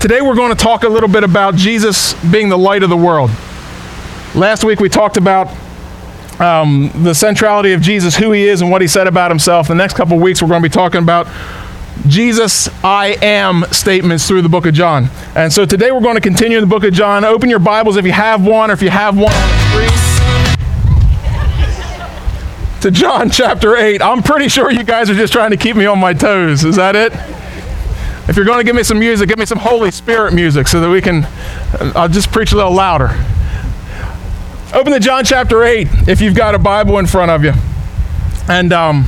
Today we're going to talk a little bit about Jesus being the light of the world. Last week we talked about um, the centrality of Jesus, who he is, and what he said about himself. The next couple weeks we're going to be talking about Jesus, I am statements through the book of John. And so today we're going to continue in the book of John. Open your Bibles if you have one or if you have one to John chapter 8. I'm pretty sure you guys are just trying to keep me on my toes. Is that it? If you're going to give me some music, give me some Holy Spirit music so that we can, I'll just preach a little louder. Open to John chapter 8 if you've got a Bible in front of you. And um,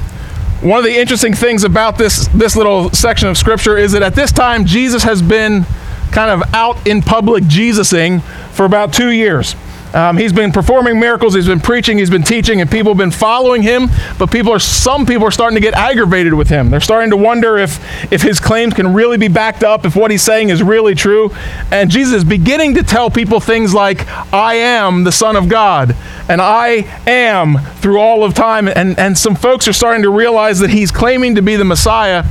one of the interesting things about this, this little section of Scripture is that at this time, Jesus has been kind of out in public Jesusing for about two years. Um, he's been performing miracles, he's been preaching, he's been teaching, and people have been following him. But people are some people are starting to get aggravated with him. They're starting to wonder if if his claims can really be backed up, if what he's saying is really true. And Jesus is beginning to tell people things like, "I am the Son of God," and "I am through all of time." And and some folks are starting to realize that he's claiming to be the Messiah,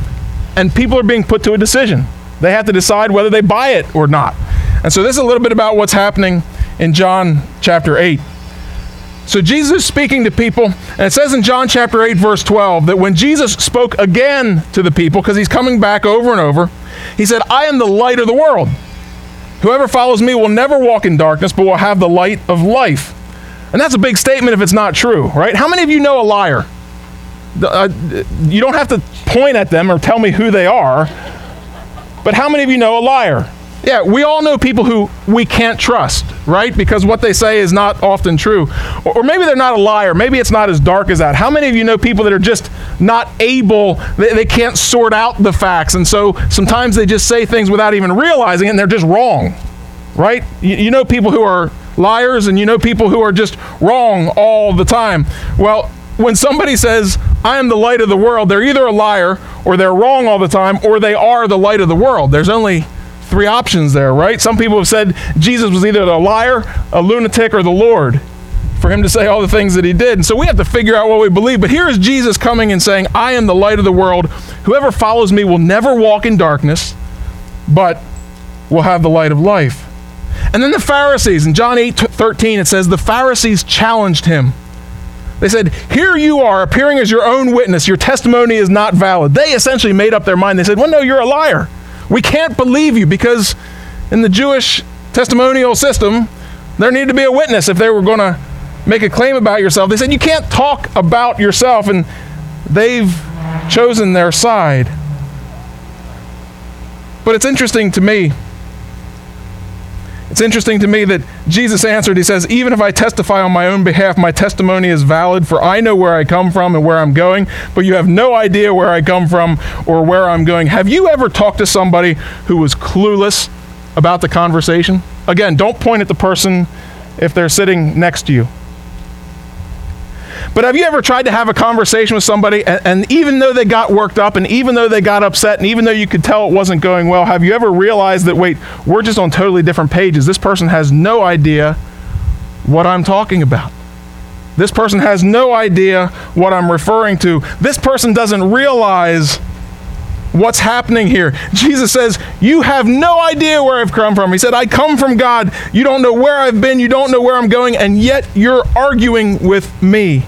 and people are being put to a decision. They have to decide whether they buy it or not. And so this is a little bit about what's happening in John chapter 8. So Jesus is speaking to people, and it says in John chapter 8, verse 12, that when Jesus spoke again to the people, because he's coming back over and over, he said, I am the light of the world. Whoever follows me will never walk in darkness, but will have the light of life. And that's a big statement if it's not true, right? How many of you know a liar? Uh, you don't have to point at them or tell me who they are, but how many of you know a liar? Yeah, we all know people who we can't trust, right? Because what they say is not often true. Or, maybe they're not a liar. Maybe it's not as dark as that. How many of you know people that are just not able, they, they can't sort out the facts? And so sometimes they just say things without even realizing it and they're just wrong, right? You, you know people who are liars and you know people who are just wrong all the time. Well, when somebody says, I am the light of the world, they're either a liar or they're wrong all the time or they are the light of the world. There's only three options there, right? Some people have said Jesus was either a liar, a lunatic, or the Lord for him to say all the things that he did. And so we have to figure out what we believe. But here is Jesus coming and saying, I am the light of the world. Whoever follows me will never walk in darkness, but will have the light of life. And then the Pharisees, in John 8 13, it says, The Pharisees challenged him. They said, Here you are, appearing as your own witness. Your testimony is not valid. They essentially made up their mind. They said, Well, no, you're a liar. We can't believe you because in the Jewish testimonial system, there needed to be a witness if they were going to make a claim about yourself. They said, You can't talk about yourself, and they've chosen their side. But it's interesting to me. It's interesting to me that Jesus answered, He says, Even if I testify on my own behalf, my testimony is valid, for I know where I come from and where I'm going, but you have no idea where I come from or where I'm going. Have you ever talked to somebody who was clueless about the conversation? Again, don't point at the person if they're sitting next to you. But have you ever tried to have a conversation with somebody, and, and, even though they got worked up, and even though they got upset, and even though you could tell it wasn't going well, have you ever realized that, wait, we're just on totally different pages? This person has no idea what I'm talking about. This person has no idea what I'm referring to. This person doesn't realize what's happening here. Jesus says, You have no idea where I've come from. He said, I come from God. You don't know where I've been. You don't know where I'm going. And yet you're arguing with me.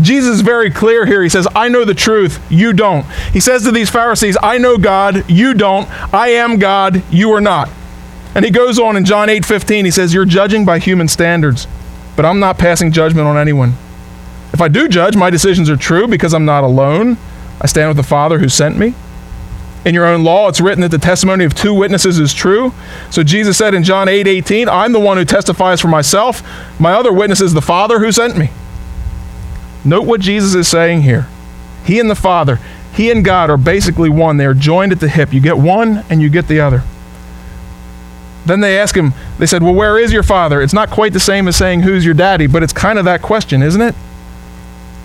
Jesus is very clear here. He says, I know the truth, you don't. He says to these Pharisees, I know God, you don't. I am God, you are not. And he goes on in John 8 15, he says, You're judging by human standards, but I'm not passing judgment on anyone. If I do judge, my decisions are true because I'm not alone. I stand with the Father who sent me. In your own law, it's written that the testimony of two witnesses is true. So Jesus said in John 8 18, I'm the one who testifies for myself. My other witness is the Father who sent me. Note what Jesus is saying here. He and the Father, He and God are basically one. They are joined at the hip. You get one and you get the other. Then they ask him, they said, Well, where is your father? It's not quite the same as saying, Who's your daddy? But it's kind of that question, isn't it?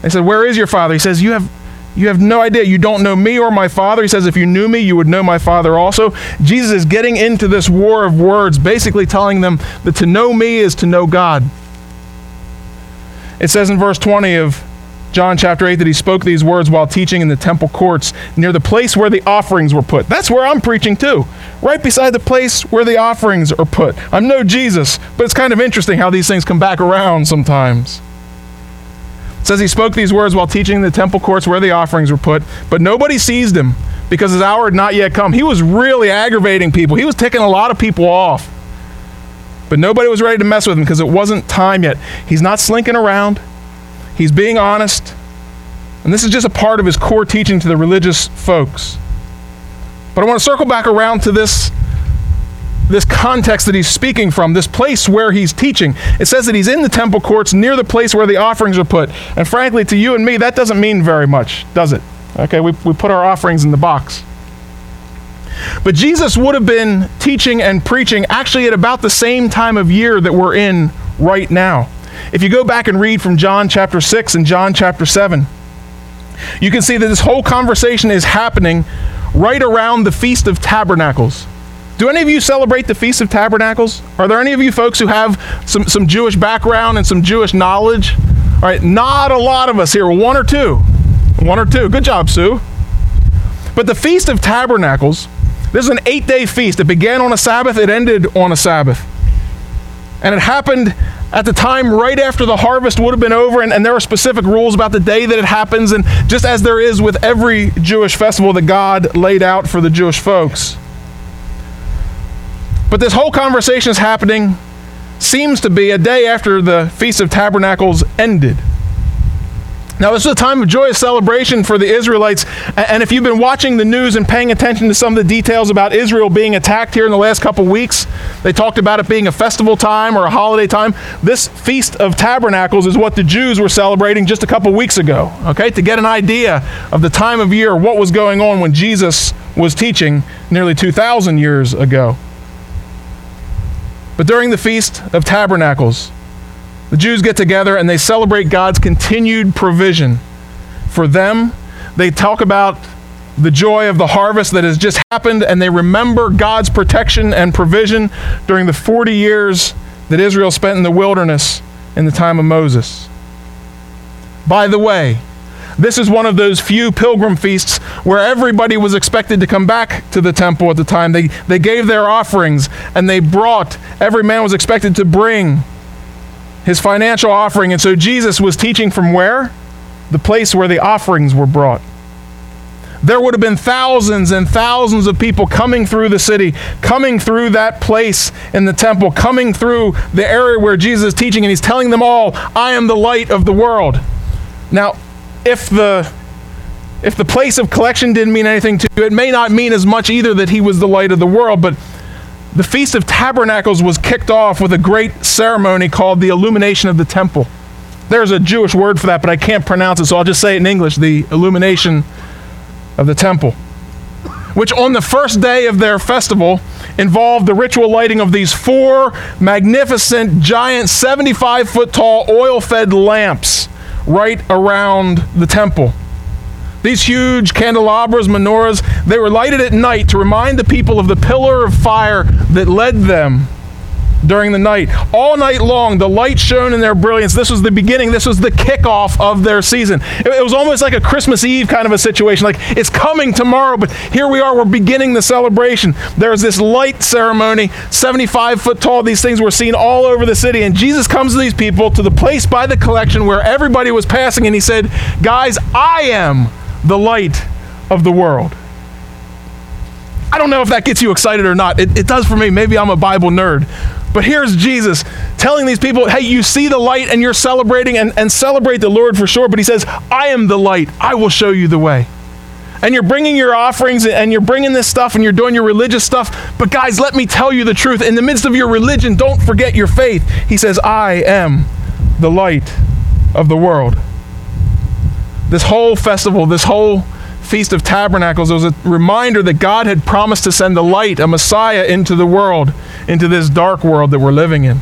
They said, Where is your father? He says, You have. You have no idea. You don't know me or my Father. He says, If you knew me, you would know my Father also. Jesus is getting into this war of words, basically telling them that to know me is to know God. It says in verse 20 of John chapter 8 that he spoke these words while teaching in the temple courts near the place where the offerings were put. That's where I'm preaching too, right beside the place where the offerings are put. I'm no Jesus, but it's kind of interesting how these things come back around sometimes. It says he spoke these words while teaching in the temple courts where the offerings were put, but nobody seized him because his hour had not yet come. He was really aggravating people. He was ticking a lot of people off. But nobody was ready to mess with him because it wasn't time yet. He's not slinking around. He's being honest. And this is just a part of his core teaching to the religious folks. But I want to circle back around to this this context that he's speaking from, this place where he's teaching. It says that he's in the temple courts near the place where the offerings are put. And frankly, to you and me, that doesn't mean very much, does it? Okay, we, we put our offerings in the box. But Jesus would have been teaching and preaching actually at about the same time of year that we're in right now. If you go back and read from John chapter 6 and John chapter 7, you can see that this whole conversation is happening right around the Feast of Tabernacles. Do any of you celebrate the Feast of Tabernacles? Are there any of you folks who have some, some Jewish background and some Jewish knowledge? All right, not a lot of us here, one or two. One or two. Good job, Sue. But the Feast of Tabernacles, this is an eight day feast. It began on a Sabbath, it ended on a Sabbath. And it happened at the time right after the harvest would have been over, and, and there are specific rules about the day that it happens, and just as there is with every Jewish festival that God laid out for the Jewish folks. But this whole conversation is happening, seems to be a day after the Feast of Tabernacles ended. Now, this is a time of joyous celebration for the Israelites. And if you've been watching the news and paying attention to some of the details about Israel being attacked here in the last couple weeks, they talked about it being a festival time or a holiday time. This Feast of Tabernacles is what the Jews were celebrating just a couple weeks ago, okay? To get an idea of the time of year, what was going on when Jesus was teaching nearly 2,000 years ago. But during the Feast of Tabernacles, the Jews get together and they celebrate God's continued provision for them. They talk about the joy of the harvest that has just happened and they remember God's protection and provision during the 40 years that Israel spent in the wilderness in the time of Moses. By the way, this is one of those few pilgrim feasts where everybody was expected to come back to the temple at the time. They, they gave their offerings and they brought, every man was expected to bring his financial offering. And so Jesus was teaching from where? The place where the offerings were brought. There would have been thousands and thousands of people coming through the city, coming through that place in the temple, coming through the area where Jesus is teaching, and he's telling them all, I am the light of the world. Now, if the if the place of collection didn't mean anything to you, it may not mean as much either that he was the light of the world, but the Feast of Tabernacles was kicked off with a great ceremony called the illumination of the temple. There's a Jewish word for that, but I can't pronounce it, so I'll just say it in English the illumination of the temple. Which, on the first day of their festival, involved the ritual lighting of these four magnificent, giant, 75 foot tall, oil fed lamps right around the temple. These huge candelabras, menorahs, they were lighted at night to remind the people of the pillar of fire that led them during the night. All night long, the light shone in their brilliance. This was the beginning, this was the kickoff of their season. It, it, was almost like a Christmas Eve kind of a situation. Like, it's coming tomorrow, but here we are, we're beginning the celebration. There's this light ceremony, 75 foot tall. These things were seen all over the city. And Jesus comes to these people to the place by the collection where everybody was passing, and he said, Guys, I am the light of the world. I don't know if that gets you excited or not. It, it, does for me. Maybe I'm a Bible nerd. But here's Jesus telling these people, hey, you see the light and you're celebrating and, and celebrate the Lord for sure. But he says, I am the light. I will show you the way. And you're bringing your offerings and you're bringing this stuff and you're doing your religious stuff. But guys, let me tell you the truth. In the midst of your religion, don't forget your faith. He says, I am the light of the world. This whole festival, this whole Feast of Tabernacles was a reminder that God had promised to send a light, a Messiah, into the world, into this dark world that we're living in.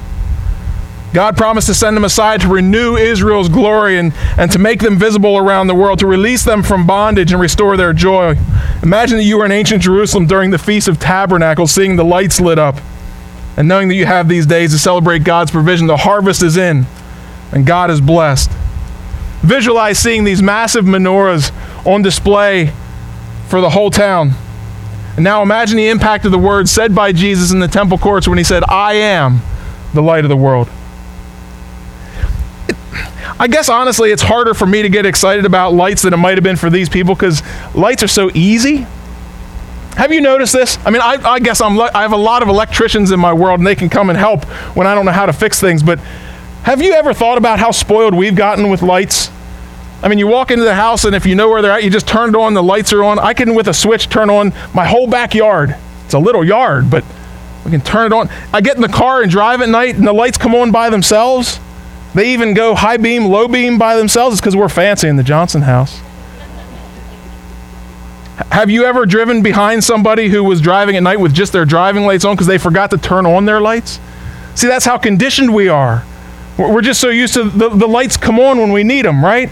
God promised to send a Messiah to renew Israel's glory and, and to make them visible around the world, to release them from bondage and restore their joy. Imagine that you were in ancient Jerusalem during the Feast of Tabernacles, seeing the lights lit up, and knowing that you have these days to celebrate God's provision. The harvest is in, and God is blessed. Visualize seeing these massive menorahs on display for the whole town. And now imagine the impact of the words said by Jesus in the temple courts when he said, I am the light of the world. I guess honestly, it's harder for me to get excited about lights than it might have been for these people because lights are so easy. Have you noticed this? I mean, I, I guess I'm I have a lot of electricians in my world and they can come and help when I don't know how to fix things. But have you ever thought about how spoiled we've gotten with lights? I mean, you walk into the house and if you know where they're at, you just turn it on, the lights are on. I can, with a switch, turn on my whole backyard. It's a little yard, but we can turn it on. I get in the car and drive at night and the lights come on by themselves. They even go high beam, low beam by themselves. It's because we're fancy in the Johnson house. Have you ever driven behind somebody who was driving at night with just their driving lights on because they forgot to turn on their lights? See, that's how conditioned we are. We're just so used to the, the lights come on when we need them, right?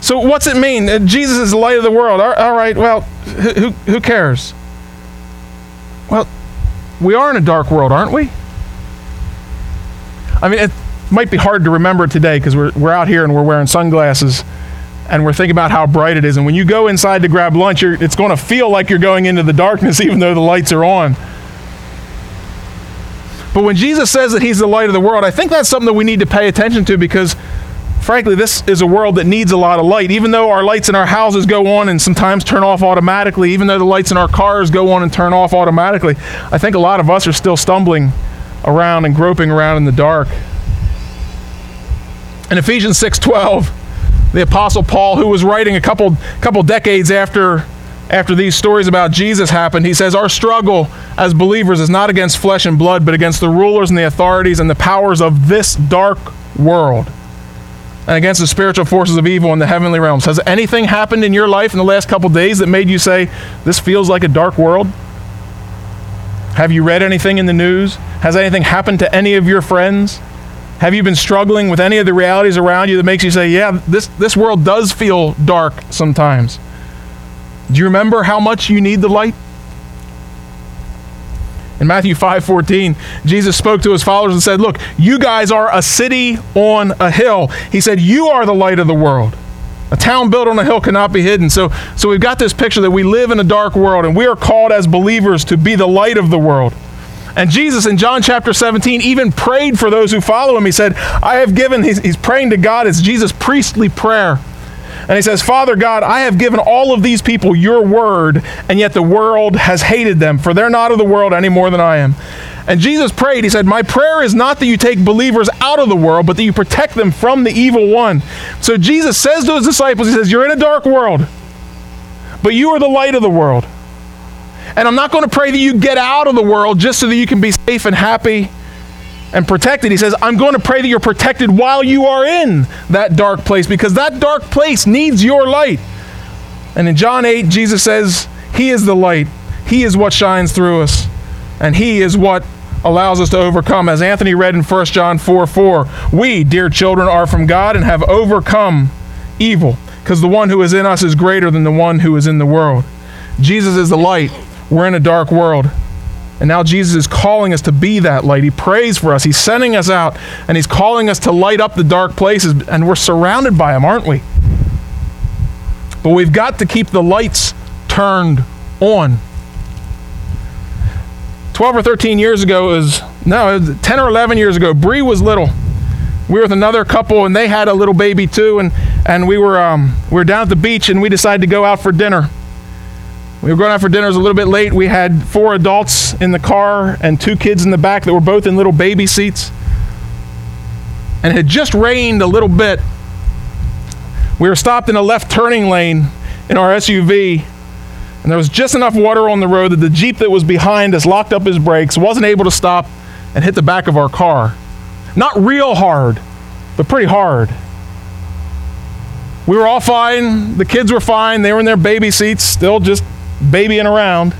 So, what's it mean? Uh, Jesus is the light of the world. All right, well, who, who cares? Well, we are in a dark world, aren't we? I mean, it might be hard to remember today because we're, we're out here and we're wearing sunglasses and we're thinking about how bright it is. And when you go inside to grab lunch, it's going to feel like you're going into the darkness even though the lights are on. But when Jesus says that he's the light of the world, I think that's something that we need to pay attention to because, frankly, this is a world that needs a lot of light. Even though our lights in our houses go on and sometimes turn off automatically, even though the lights in our cars go on and turn off automatically, I think a lot of us are still stumbling around and groping around in the dark. In Ephesians 6:12, the apostle Paul, who was writing a couple couple decades after after these stories about Jesus happened, he says, Our struggle as believers is not against flesh and blood, but against the rulers and the authorities and the powers of this dark world and against the spiritual forces of evil in the heavenly realms. Has anything happened in your life in the last couple days that made you say, This feels like a dark world? Have you read anything in the news? Has anything happened to any of your friends? Have you been struggling with any of the realities around you that makes you say, Yeah, this, this world does feel dark sometimes? Do you remember how much you need the light? In Matthew 5:14, Jesus spoke to his followers and said, "Look, you guys are a city on a hill." He said, "You are the light of the world." A town built on a hill cannot be hidden. So, so we've got this picture that we live in a dark world and we are called as believers to be the light of the world. And Jesus in John chapter 17 even prayed for those who follow him. He said, I have given, he's, he's praying to God. It's Jesus' priestly prayer. And he says, Father God, I have given all of these people your word, and yet the world has hated them, for they're not of the world any more than I am. And Jesus prayed, He said, My prayer is not that you take believers out of the world, but that you protect them from the evil one. So Jesus says to his disciples, He says, You're in a dark world, but you are the light of the world. And I'm not going to pray that you get out of the world just so that you can be safe and happy and protected. He says, I'm going to pray that you're protected while you are in that dark place because that dark place needs your light. And in John 8, Jesus says, He is the light. He is what shines through us. And He is what allows us to overcome. As Anthony read in 1 John 4 4, we, dear children, are from God and have overcome evil because the one who is in us is greater than the one who is in the world. Jesus is the light. We're in a dark world. And now Jesus is calling us to be that light. He prays for us. He's sending us out and he's calling us to light up the dark places. And we're surrounded by him, aren't we? But we've got to keep the lights turned on. 12 or 13 years ago is no was 10 or 11 years ago Bree was little we were with another couple and they had a little baby too and and we were um, we were down at the beach and we decided to go out for dinner we were going out for dinner. It was a little bit late. We had four adults in the car and two kids in the back that were both in little baby seats. And it had just rained a little bit. We were stopped in a left turning lane in our SUV, and there was just enough water on the road that the Jeep that was behind us locked up his brakes, wasn't able to stop, and hit the back of our car. Not real hard, but pretty hard. We were all fine. The kids were fine. They were in their baby seats, still just babying around.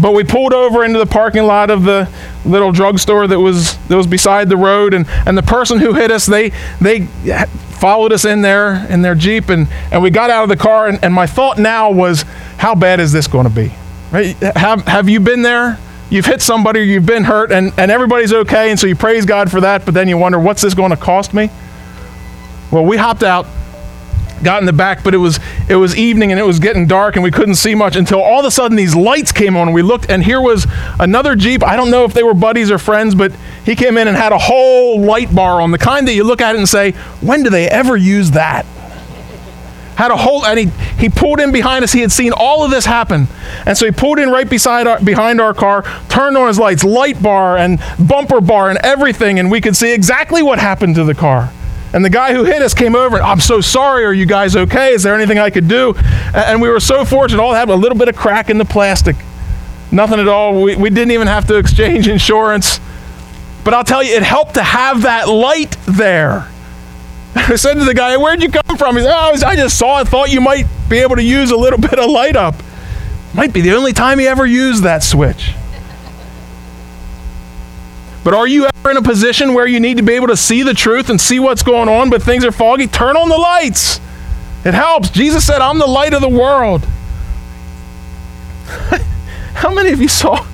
But we pulled over into the parking lot of the little drugstore that was that was beside the road, and, and the person who hit us, they they followed us in there in their Jeep, and, and we got out of the car, and, and my thought now was, how bad is this going to be? Right? Have, have you been there? You've hit somebody, you've been hurt, and, and everybody's okay, and so you praise God for that, but then you wonder, what's this going to cost me? Well, we hopped out got in the back, but it was it was evening and it was getting dark and we couldn't see much until all of a sudden these lights came on. And we looked and here was another Jeep. I don't know if they were buddies or friends, but he came in and had a whole light bar on, the kind that you look at it and say, when do they ever use that? had a whole and he, he pulled in behind us. He had seen all of this happen. And so he pulled in right beside our, behind our car turned on his lights light bar and bumper bar and everything and we could see exactly what happened to the car and the guy who hit us came over and i'm so sorry are you guys okay is there anything i could do and we were so fortunate all had a little bit of crack in the plastic nothing at all we, we didn't even have to exchange insurance but i'll tell you it helped to have that light there I said to the guy, Where'd you come from? He said, Oh, I just saw it, thought you might be able to use a little bit of light up. Might be the only time he ever used that switch. But are you ever in a position where you need to be able to see the truth and see what's going on, but things are foggy? Turn on the lights. It helps. Jesus said, I'm the light of the world. How many of you saw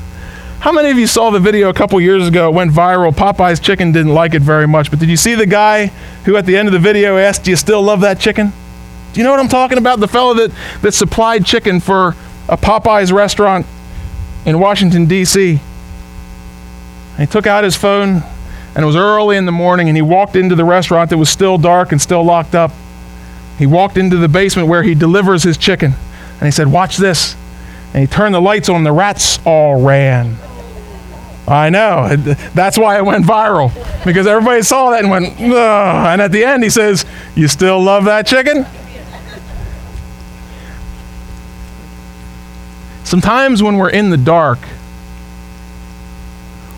how many of you saw the video a couple years ago? It went viral. Popeyes chicken didn't like it very much, but did you see the guy who at the end of the video asked, Do you still love that chicken? Do you know what I'm talking about? The fellow that, that supplied chicken for a Popeyes restaurant in Washington, D.C. he took out his phone, and it was early in the morning, and he walked into the restaurant that was still dark and still locked up. He walked into the basement where he delivers his chicken, and he said, Watch this. And he turned the lights on, the rats all ran. I know. That's why it went viral. Because everybody saw that and went, Ugh. and at the end he says, You still love that chicken? Sometimes when we're in the dark,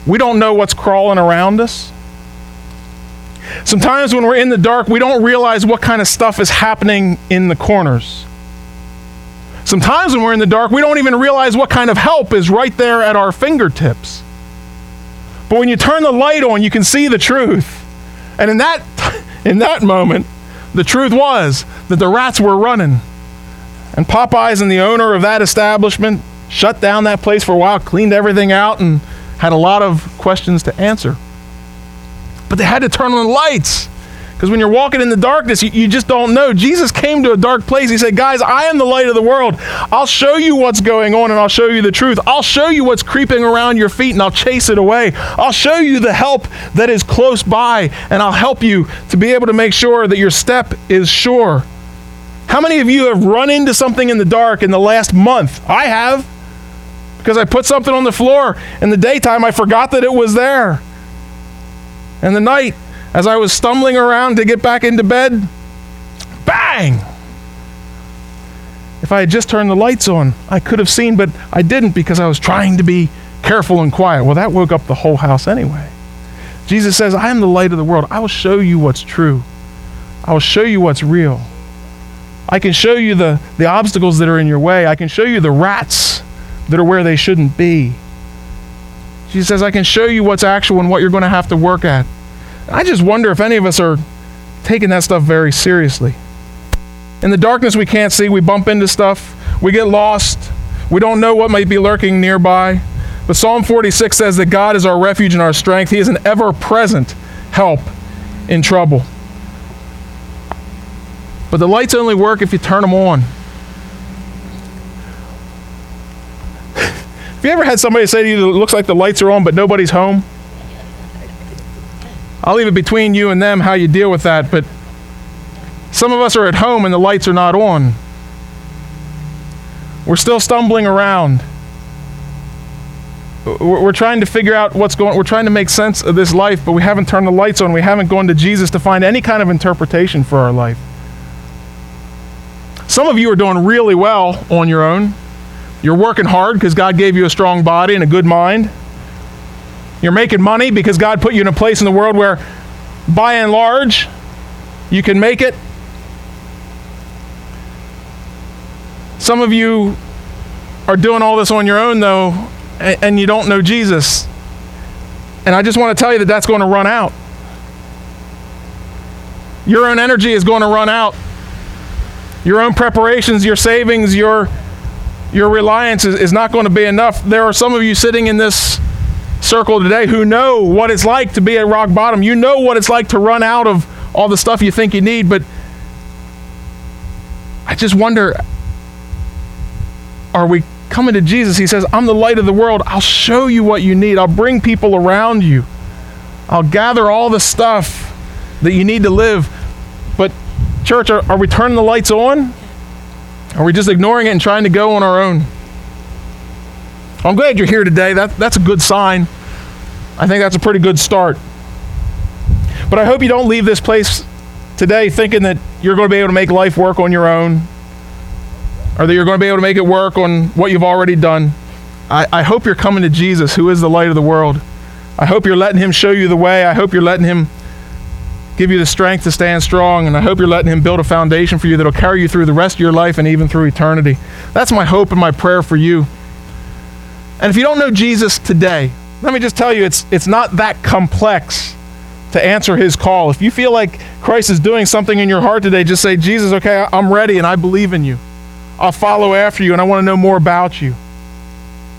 we don't know what's crawling around us. Sometimes when we're in the dark, we don't realize what kind of stuff is happening in the corners. Sometimes when we're in the dark, we don't even realize what kind of help is right there at our fingertips. But when you turn the light on, you can see the truth. And in that, in that moment, the truth was that the rats were running. And Popeyes and the owner of that establishment shut down that place for a while, cleaned everything out, and had a lot of questions to answer. But they had to turn on the lights. Because when you're walking in the darkness, you, you, just don't know. Jesus came to a dark place. He said, Guys, I am the light of the world. I'll show you what's going on and I'll show you the truth. I'll show you what's creeping around your feet and I'll chase it away. I'll show you the help that is close by and I'll help you to be able to make sure that your step is sure. How many of you have run into something in the dark in the last month? I have. Because I put something on the floor in the daytime, I forgot that it was there. And the night, as I was stumbling around to get back into bed, bang! If I had just turned the lights on, I could have seen, but I didn't because I was trying to be careful and quiet. Well, that woke up the whole house anyway. Jesus says, I am the light of the world. I will show you what's true, I will show you what's real. I can show you the, the obstacles that are in your way. I can show you the rats that are where they shouldn't be. She says, I can show you what's actual and what you're going to have to work at. I just wonder if any of us are taking that stuff very seriously. In the darkness, we can't see. We bump into stuff. We get lost. We don't know what might be lurking nearby. But Psalm 46 says that God is our refuge and our strength. He is an ever present help in trouble. But the lights only work if you turn them on. You ever had somebody say to you, it looks like the lights are on, but nobody's home? I'll leave it between you and them how you deal with that, but some of us are at home and the lights are not on. We're still stumbling around. We're trying to figure out what's going We're trying to make sense of this life, but we haven't turned the lights on. We haven't gone to Jesus to find any kind of interpretation for our life. Some of you are doing really well on your own. You're working hard because God gave you a strong body and a good mind. You're making money because God put you in a place in the world where, by and large, you can make it. Some of you are doing all this on your own, though, and, you don't know Jesus. And I just want to tell you that that's going to run out. Your own energy is going to run out. Your own preparations, your savings, your, your reliance is, is not going to be enough. There are some of you sitting in this circle today who know what it's like to be at rock bottom. You know what it's like to run out of all the stuff you think you need, but I just wonder are we coming to Jesus? He says, I'm the light of the world. I'll show you what you need. I'll bring people around you. I'll gather all the stuff that you need to live. But, church, are, are we turning the lights on? Are we just ignoring it and trying to go on our own? I'm glad you're here today. That, that's a good sign. I think that's a pretty good start. But I hope you don't leave this place today thinking that you're going to be able to make life work on your own or that you're going to be able to make it work on what you've already done. I, I hope you're coming to Jesus, who is the light of the world. I hope you're letting Him show you the way. I hope you're letting Him give you the strength to stand strong. And I hope you're letting Him build a foundation for you that'll carry you through the rest of your life and even through eternity. That's my hope and my prayer for you. And if you don't know Jesus today, let me just tell you, it's, it's not that complex to answer his call. If you feel like Christ is doing something in your heart today, just say, Jesus, okay, I'm ready and I believe in you. I'll follow after you and I want to know more about you.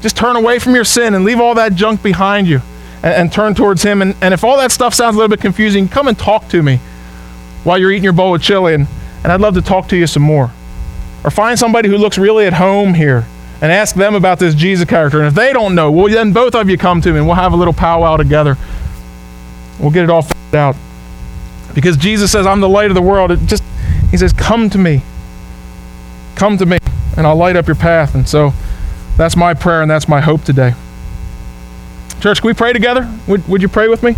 Just turn away from your sin and leave all that junk behind you and, and turn towards him. And, and if all that stuff sounds a little bit confusing, come and talk to me while you're eating your bowl of chili, and, and I'd love to talk to you some more. Or find somebody who looks really at home here and ask them about this Jesus character. And if they don't know, well, then both of you come to me and we'll have a little powwow together. We'll get it all figured out. Because Jesus says, I'm the light of the world. It just, he says, come to me. Come to me, and I'll light up your path. And so that's my prayer and that's my hope today. Church, can we pray together? Would, would you pray with me?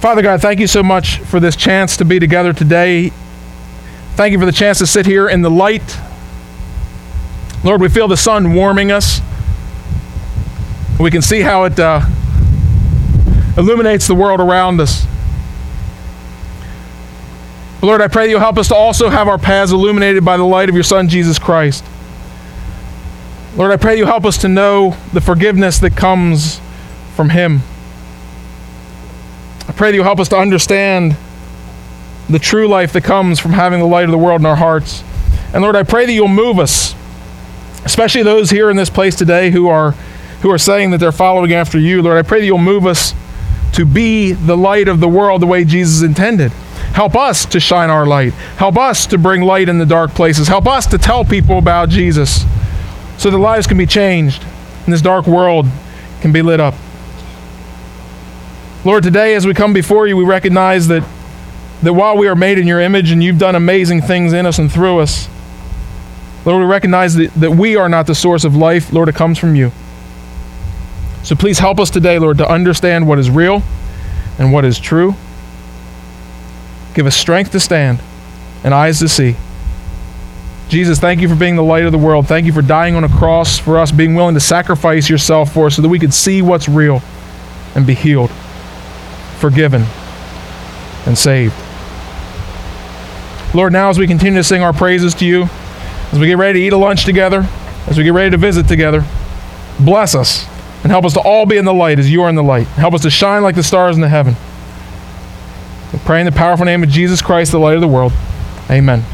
Father God, thank you so much for this chance to be together today. Thank you for the chance to sit here in the light. Lord, we feel the sun warming us. We can see how it uh, illuminates the world around us. Lord, I pray that you'll help us to also have our paths illuminated by the light of your Son, Jesus Christ. Lord, I pray you help us to know the forgiveness that comes from him. I pray that you'll help us to understand the true life that comes from having the light of the world in our hearts. And Lord, I pray that you'll move us, especially those here in this place today who are who are saying that they're following after you. Lord, I pray that you'll move us to be the light of the world the way Jesus intended. Help us to shine our light. Help us to bring light in the dark places. Help us to tell people about Jesus so that lives can be changed and this dark world can be lit up. Lord, today as we come before you, we recognize that, that while we are made in your image and you've done amazing things in us and through us, Lord, we recognize that, that we are not the source of life. Lord, it comes from you. So please help us today, Lord, to understand what is real and what is true. Give us strength to stand and eyes to see. Jesus, thank you for being the light of the world. Thank you for dying on a cross for us, being willing to sacrifice yourself for us so that we could see what's real and be healed, forgiven, and saved. Lord, now as we continue to sing our praises to you, as we get ready to eat a lunch together, as we get ready to visit together, bless us and help us to all be in the light as you are in the light. Help us to shine like the stars in the heaven. We pray in the powerful name of Jesus Christ, the light of the world. Amen.